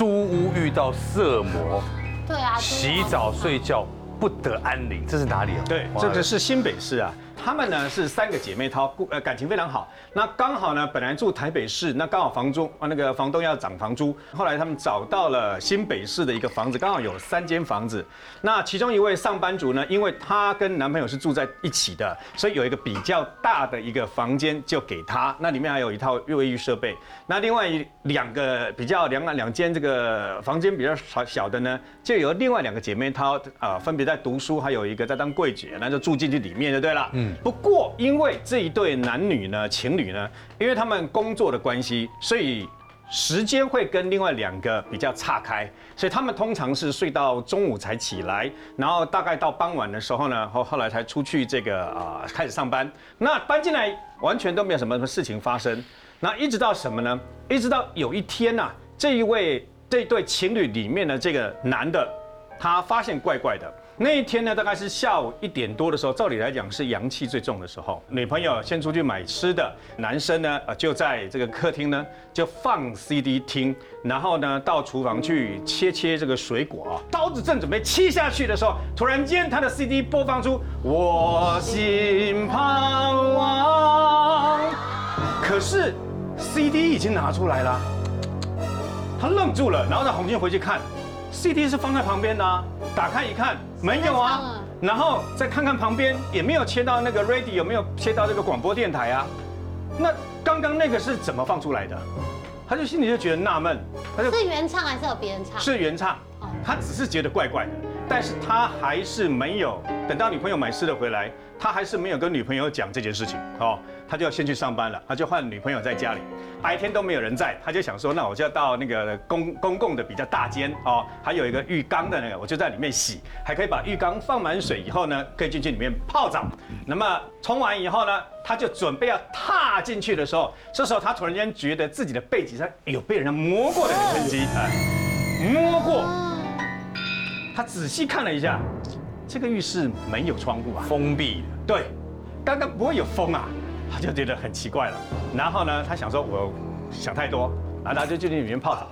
租屋遇到色魔，对啊，洗澡睡觉不得安宁，这是哪里啊？对，这个是新北市啊。她们呢是三个姐妹淘，呃感情非常好。那刚好呢，本来住台北市，那刚好房租啊那个房东要涨房租，后来他们找到了新北市的一个房子，刚好有三间房子。那其中一位上班族呢，因为她跟男朋友是住在一起的，所以有一个比较大的一个房间就给她，那里面还有一套卫浴设备。那另外两个比较两两间这个房间比较小小的呢，就由另外两个姐妹淘啊分别在读书，还有一个在当柜姐，那就住进去里面就对了。嗯。不过，因为这一对男女呢，情侣呢，因为他们工作的关系，所以时间会跟另外两个比较岔开，所以他们通常是睡到中午才起来，然后大概到傍晚的时候呢，后后来才出去这个啊开始上班。那搬进来完全都没有什么什么事情发生，那一直到什么呢？一直到有一天呐，这一位这对情侣里面的这个男的，他发现怪怪的。那一天呢，大概是下午一点多的时候，照理来讲是阳气最重的时候。女朋友先出去买吃的，男生呢，呃，就在这个客厅呢，就放 CD 听，然后呢，到厨房去切切这个水果。刀子正准备切下去的时候，突然间他的 CD 播放出《我心盼望》，可是 CD 已经拿出来了，他愣住了，然后再红军回去看。CD 是放在旁边的，打开一看没有啊，然后再看看旁边也没有切到那个 radio，有没有切到这个广播电台啊？那刚刚那个是怎么放出来的？他就心里就觉得纳闷，他就是原唱还是有别人唱？是原唱，他只是觉得怪怪的，但是他还是没有等到女朋友买吃的回来。他还是没有跟女朋友讲这件事情哦，他就要先去上班了，他就换女朋友在家里，白天都没有人在，他就想说，那我就要到那个公公共的比较大间哦，还有一个浴缸的那个，我就在里面洗，还可以把浴缸放满水以后呢，可以进去里面泡澡。那么冲完以后呢，他就准备要踏进去的时候，这时候他突然间觉得自己的背脊上有被人家摸过的痕迹，哎，摸过，他仔细看了一下。这个浴室没有窗户啊，封闭的。对，刚刚不会有风啊，他就觉得很奇怪了。然后呢，他想说，我想太多，然后他就进去里面泡澡，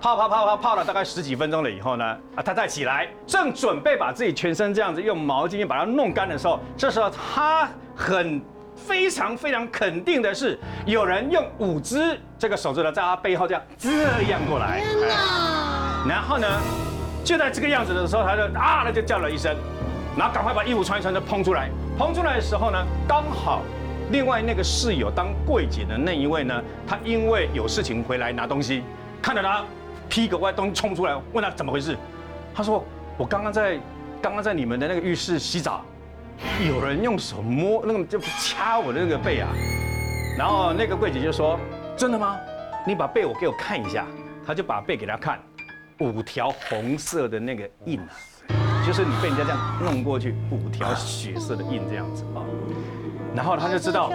泡泡泡泡泡了大概十几分钟了以后呢，啊，他再起来，正准备把自己全身这样子用毛巾把它弄干的时候，这时候他很非常非常肯定的是，有人用五只这个手指头在他背后这样这样过来。然后呢，就在这个样子的时候，他就啊，那就叫了一声。然后赶快把衣服穿一穿，就蓬出来。蓬出来的时候呢，刚好另外那个室友当柜姐的那一位呢，他因为有事情回来拿东西，看到他披个外东西冲出来，问他怎么回事。他说：“我刚刚在刚刚在你们的那个浴室洗澡，有人用手摸那个就掐我的那个背啊。”然后那个柜姐就说：“真的吗？你把背我给我看一下。”他就把背给他看，五条红色的那个印啊。就是你被人家这样弄过去，五条血色的印这样子啊，然后他就知道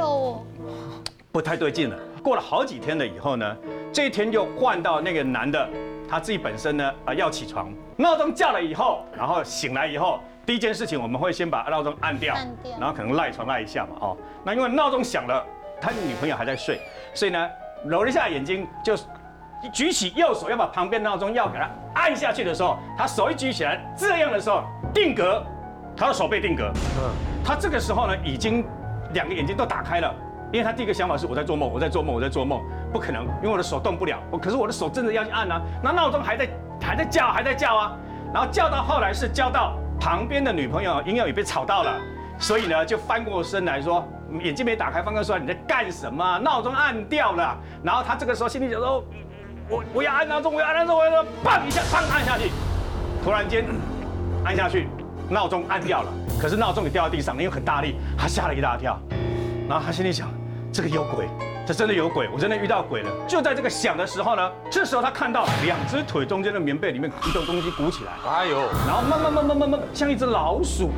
不太对劲了。过了好几天了以后呢，这一天就换到那个男的，他自己本身呢啊要起床，闹钟叫了以后，然后醒来以后，第一件事情我们会先把闹钟按掉，然后可能赖床赖一下嘛哦。那因为闹钟响了，他女朋友还在睡，所以呢揉了一下眼睛就。举起右手要把旁边闹钟要给他按下去的时候，他手一举起来，这样的时候定格，他的手被定格。嗯，他这个时候呢，已经两个眼睛都打开了，因为他第一个想法是我在做梦，我在做梦，我在做梦，不可能，因为我的手动不了。我可是我的手真的要去按啊，那闹钟还在还在叫，还在叫啊，然后叫到后来是叫到旁边的女朋友，因为也被吵到了，所以呢就翻过身来说，眼睛没打开，翻过说你在干什么？闹钟按掉了。然后他这个时候心里想说。我我要按闹钟，我要按闹钟，我要说砰一下，砰按下去，突然间按下去，闹钟按掉了，可是闹钟也掉到地上，因为很大力，他吓了一大跳，然后他心里想，这个有鬼。这真的有鬼，我真的遇到鬼了。就在这个响的时候呢，这时候他看到两只腿中间的棉被里面一种东西鼓起来，哎呦，然后慢慢慢慢慢慢像一只老鼠，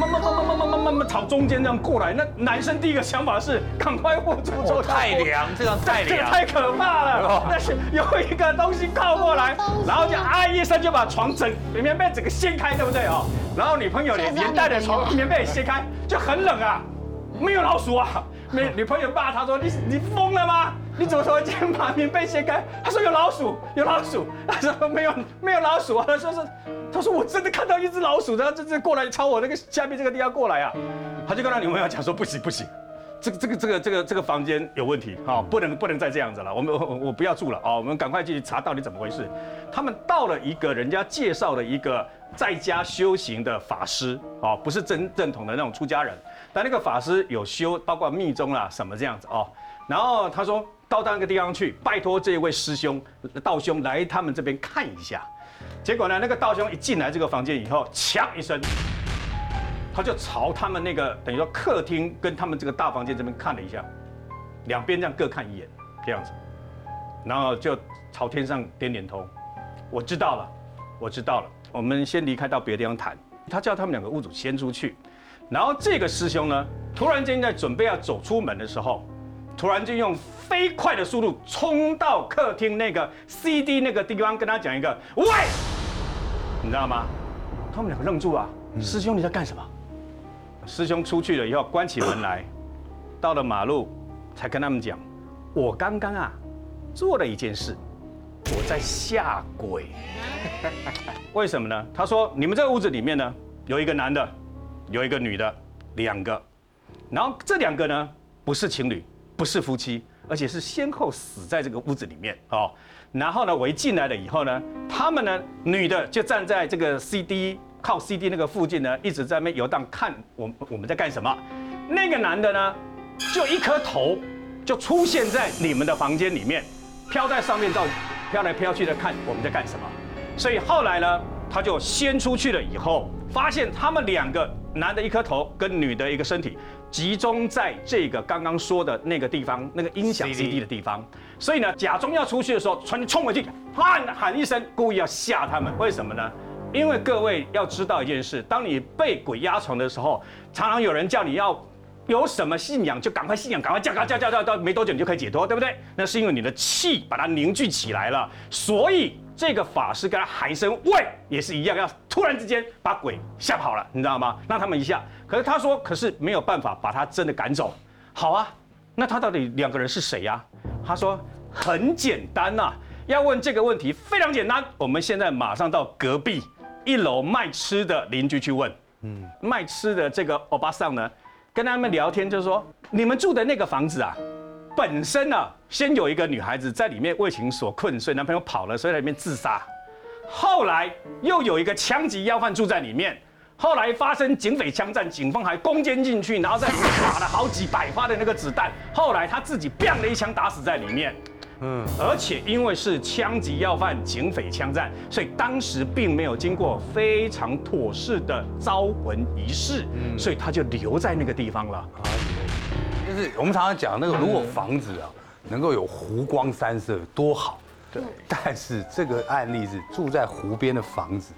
慢慢慢慢慢慢慢慢慢朝中间这样过来。那男生第一个想法是赶快握住，做太凉，这样太凉，太可怕了。但是有一个东西靠过来，然后就啊一声就把床整棉被整个掀开，对不对哦？然后女朋友连连带的床棉被掀开，就很冷啊。没有老鼠啊！女女朋友骂他说：“你你疯了吗？你怎么突然间把棉被掀开？”他说：“有老鼠，有老鼠。”他说：“没有没有老鼠啊！”他说是，他说我真的看到一只老鼠，然后这这过来朝我那个下面这个地方过来啊！他就跟他女朋友讲说：“不行不行。”这个这个这个这个这个房间有问题，好，不能不能再这样子了，我们我我不要住了，啊，我们赶快去查到底怎么回事。他们到了一个人家介绍的一个在家修行的法师，哦，不是真正统的那种出家人，但那个法师有修，包括密宗啦什么这样子哦。然后他说到那个地方去，拜托这位师兄道兄来他们这边看一下。结果呢，那个道兄一进来这个房间以后，呛一声。他就朝他们那个等于说客厅跟他们这个大房间这边看了一下，两边这样各看一眼，这样子，然后就朝天上点点头，我知道了，我知道了，我们先离开到别的地方谈。他叫他们两个屋主先出去，然后这个师兄呢，突然间在准备要走出门的时候，突然间用飞快的速度冲到客厅那个 CD 那个地方，跟他讲一个喂，你知道吗？他们两个愣住啊，师兄你在干什么？师兄出去了以后，关起门来，到了马路，才跟他们讲：“我刚刚啊，做了一件事，我在下鬼。为什么呢？他说：你们这个屋子里面呢，有一个男的，有一个女的，两个，然后这两个呢，不是情侣，不是夫妻，而且是先后死在这个屋子里面哦。然后呢，我一进来了以后呢，他们呢，女的就站在这个 CD。靠 CD 那个附近呢，一直在那游荡，看我我们在干什么。那个男的呢，就一颗头就出现在你们的房间里面，飘在上面，到飘来飘去的看我们在干什么。所以后来呢，他就先出去了，以后发现他们两个男的一颗头跟女的一个身体集中在这个刚刚说的那个地方，那个音响 CD 的地方。所以呢，假装要出去的时候，突然冲回去，喊喊一声，故意要吓他们。为什么呢？因为各位要知道一件事，当你被鬼压床的时候，常常有人叫你要有什么信仰就赶快信仰，赶快叫叫叫叫叫，没多久你就可以解脱，对不对？那是因为你的气把它凝聚起来了，所以这个法师跟他喊声喂，也是一样，要突然之间把鬼吓跑了，你知道吗？让他们一下。可是他说，可是没有办法把他真的赶走。好啊，那他到底两个人是谁呀？他说很简单呐，要问这个问题非常简单，我们现在马上到隔壁。一楼卖吃的邻居去问，嗯，卖吃的这个欧巴桑呢，跟他们聊天，就是说你们住的那个房子啊，本身呢，先有一个女孩子在里面为情所困，所以男朋友跑了，所以在里面自杀。后来又有一个枪击要犯住在里面，后来发生警匪枪战，警方还攻坚进去，然后再打了好几百发的那个子弹，后来他自己砰的一枪打死在里面。嗯，而且因为是枪击要犯、警匪枪战，所以当时并没有经过非常妥适的招魂仪式，所以他就留在那个地方了。啊，就是我们常常讲那个，如果房子啊能够有湖光山色，多好。对。但是这个案例是住在湖边的房子，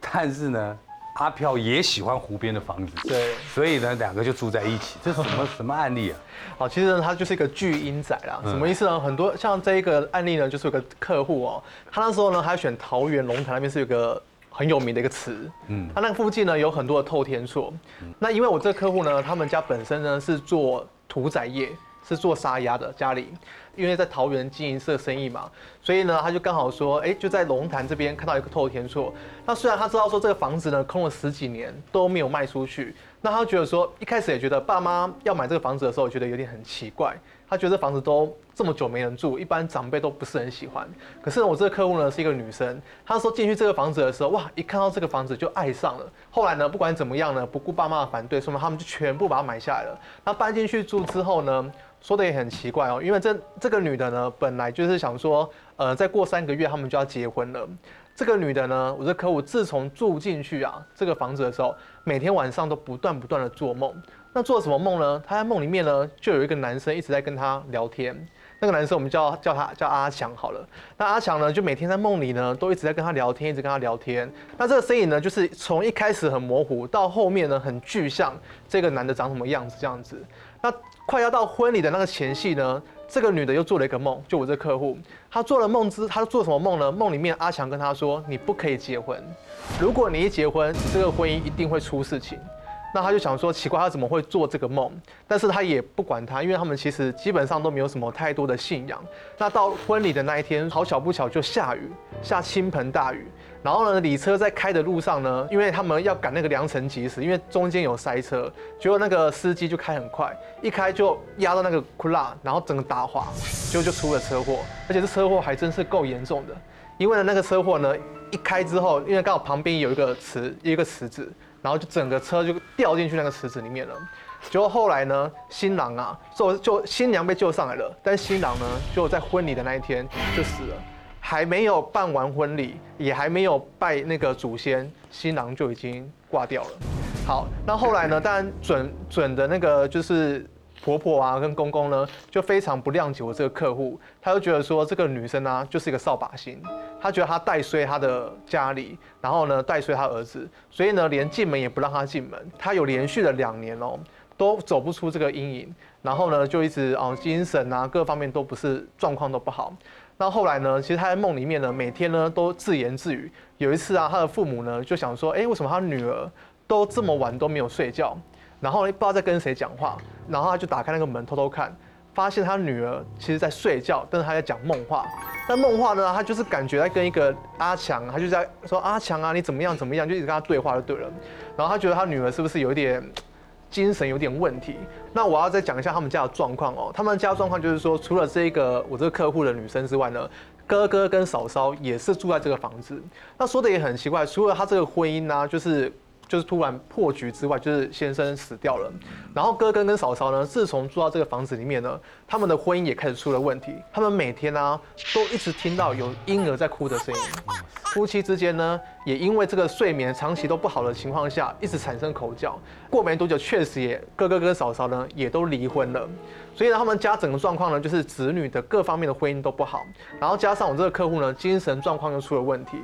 但是呢。阿飘也喜欢湖边的房子，对，所以呢，两个就住在一起。这是什么 什么案例啊？好，其实呢，它就是一个巨婴仔啦。什么意思呢？很多像这一个案例呢，就是有个客户哦，他那时候呢，他选桃园龙潭那边是有个很有名的一个池，嗯，他那个附近呢有很多的透天厝。那因为我这个客户呢，他们家本身呢是做屠宰业。是做杀鸭的家里，因为在桃园经营这生意嘛，所以呢，他就刚好说，哎，就在龙潭这边看到一个透天厝。那虽然他知道说这个房子呢空了十几年都没有卖出去，那他觉得说一开始也觉得爸妈要买这个房子的时候，觉得有点很奇怪。他觉得这房子都这么久没人住，一般长辈都不是很喜欢。可是我这个客户呢是一个女生，她说进去这个房子的时候，哇，一看到这个房子就爱上了。后来呢，不管怎么样呢，不顾爸妈的反对，所以他们就全部把它买下来了。那搬进去住之后呢？说的也很奇怪哦，因为这这个女的呢，本来就是想说，呃，再过三个月他们就要结婚了。这个女的呢，我这客户自从住进去啊这个房子的时候，每天晚上都不断不断的做梦。那做什么梦呢？她在梦里面呢，就有一个男生一直在跟她聊天。那个男生我们叫叫他叫阿强好了。那阿强呢，就每天在梦里呢，都一直在跟他聊天，一直跟他聊天。那这个身影呢，就是从一开始很模糊，到后面呢很具象，这个男的长什么样子这样子。那快要到婚礼的那个前夕呢，这个女的又做了一个梦，就我这客户，她做了梦之，她做什么梦呢？梦里面阿强跟她说，你不可以结婚，如果你一结婚，你这个婚姻一定会出事情。那他就想说奇怪，他怎么会做这个梦？但是他也不管他，因为他们其实基本上都没有什么太多的信仰。那到婚礼的那一天，好巧不巧就下雨，下倾盆大雨。然后呢，礼车在开的路上呢，因为他们要赶那个良辰吉时，因为中间有塞车，结果那个司机就开很快，一开就压到那个库拉，然后整个打滑，结果就出了车祸，而且这车祸还真是够严重的。因为呢，那个车祸呢，一开之后，因为刚好旁边有一个池，一个池子，然后就整个车就掉进去那个池子里面了。结果后来呢，新郎啊，就就新娘被救上来了，但新郎呢，就在婚礼的那一天就死了。还没有办完婚礼，也还没有拜那个祖先，新郎就已经挂掉了。好，那后来呢？当然准准的那个就是婆婆啊，跟公公呢，就非常不谅解我这个客户，他就觉得说这个女生呢就是一个扫把星，他觉得她带衰他的家里，然后呢带衰他儿子，所以呢连进门也不让他进门。他有连续的两年哦，都走不出这个阴影，然后呢就一直哦精神啊各方面都不是状况都不好。那后来呢？其实他在梦里面呢，每天呢都自言自语。有一次啊，他的父母呢就想说，哎，为什么他女儿都这么晚都没有睡觉？然后不知道在跟谁讲话。然后他就打开那个门偷偷看，发现他女儿其实在睡觉，但是他在讲梦话。但梦话呢，他就是感觉在跟一个阿强，他就在说阿强啊，你怎么样怎么样，就一直跟他对话就对了。然后他觉得他女儿是不是有一点？精神有点问题，那我要再讲一下他们家的状况哦。他们家状况就是说，除了这个我这个客户的女生之外呢，哥哥跟嫂嫂也是住在这个房子。那说的也很奇怪，除了他这个婚姻呢，就是。就是突然破局之外，就是先生死掉了，然后哥哥跟嫂嫂呢，自从住到这个房子里面呢，他们的婚姻也开始出了问题。他们每天呢，都一直听到有婴儿在哭的声音。夫妻之间呢，也因为这个睡眠长期都不好的情况下，一直产生口角。过没多久，确实也哥哥跟嫂嫂呢，也都离婚了。所以呢，他们家整个状况呢，就是子女的各方面的婚姻都不好，然后加上我这个客户呢，精神状况又出了问题。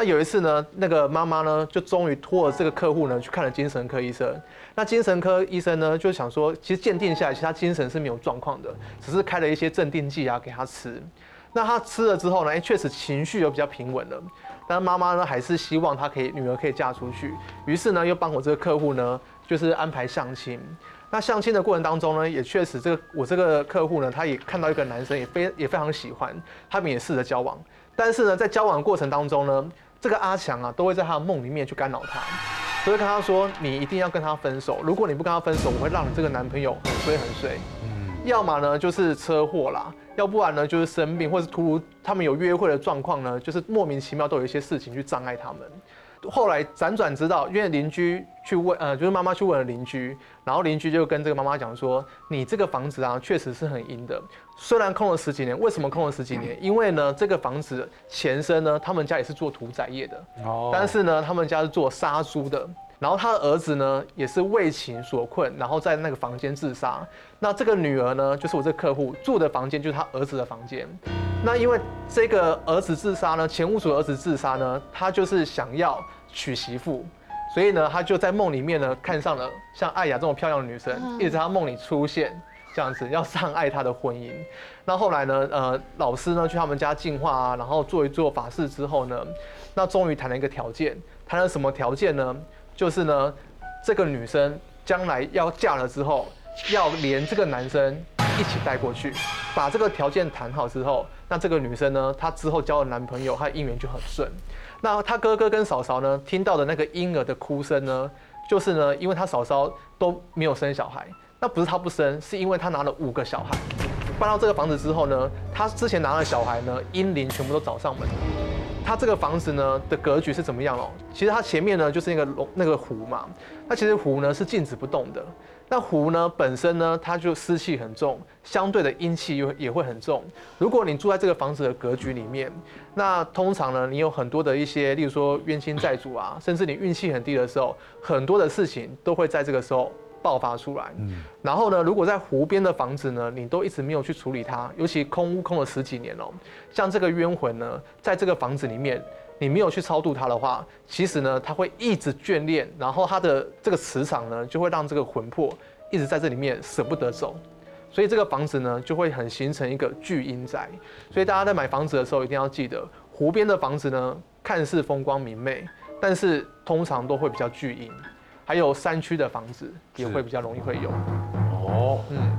那有一次呢，那个妈妈呢，就终于托了这个客户呢去看了精神科医生。那精神科医生呢，就想说，其实鉴定下来，其实他精神是没有状况的，只是开了一些镇定剂啊给他吃。那他吃了之后呢，哎，确实情绪又比较平稳了。但妈妈呢，还是希望他可以女儿可以嫁出去，于是呢，又帮我这个客户呢，就是安排相亲。那相亲的过程当中呢，也确实这个我这个客户呢，他也看到一个男生，也非也非常喜欢，他们也试着交往。但是呢，在交往的过程当中呢，这个阿强啊，都会在他的梦里面去干扰他，都会跟他说：“你一定要跟他分手，如果你不跟他分手，我会让你这个男朋友很衰很衰。”嗯，要么呢就是车祸啦，要不然呢就是生病，或是突如他们有约会的状况呢，就是莫名其妙都有一些事情去障碍他们。后来辗转知道，因为邻居去问，呃，就是妈妈去问了邻居，然后邻居就跟这个妈妈讲说：“你这个房子啊，确实是很阴的。虽然空了十几年，为什么空了十几年？因为呢，这个房子前身呢，他们家也是做屠宰业的，哦，但是呢，他们家是做杀猪的。然后他的儿子呢，也是为情所困，然后在那个房间自杀。那这个女儿呢，就是我这个客户住的房间，就是他儿子的房间。那因为这个儿子自杀呢，前屋主儿子自杀呢，他就是想要娶媳妇，所以呢，他就在梦里面呢，看上了 像艾雅这种漂亮的女生，一直在他梦里出现，这样子要障碍他的婚姻。那后来呢，呃，老师呢去他们家净化啊，然后做一做法事之后呢，那终于谈了一个条件，谈了什么条件呢？就是呢，这个女生将来要嫁了之后，要连这个男生一起带过去，把这个条件谈好之后，那这个女生呢，她之后交了男朋友，她姻缘就很顺。那她哥哥跟嫂嫂呢，听到的那个婴儿的哭声呢，就是呢，因为她嫂嫂都没有生小孩，那不是她不生，是因为她拿了五个小孩，搬到这个房子之后呢，她之前拿了小孩呢，婴灵全部都找上门。它这个房子呢的格局是怎么样哦？其实它前面呢就是那个那个湖嘛。那其实湖呢是静止不动的。那湖呢本身呢它就湿气很重，相对的阴气又也会很重。如果你住在这个房子的格局里面，那通常呢你有很多的一些，例如说冤亲债主啊，甚至你运气很低的时候，很多的事情都会在这个时候。爆发出来，然后呢，如果在湖边的房子呢，你都一直没有去处理它，尤其空屋空了十几年哦，像这个冤魂呢，在这个房子里面，你没有去超度它的话，其实呢，它会一直眷恋，然后它的这个磁场呢，就会让这个魂魄一直在这里面舍不得走，所以这个房子呢，就会很形成一个巨阴宅。所以大家在买房子的时候，一定要记得，湖边的房子呢，看似风光明媚，但是通常都会比较巨阴。还有山区的房子也会比较容易会有。哦，嗯，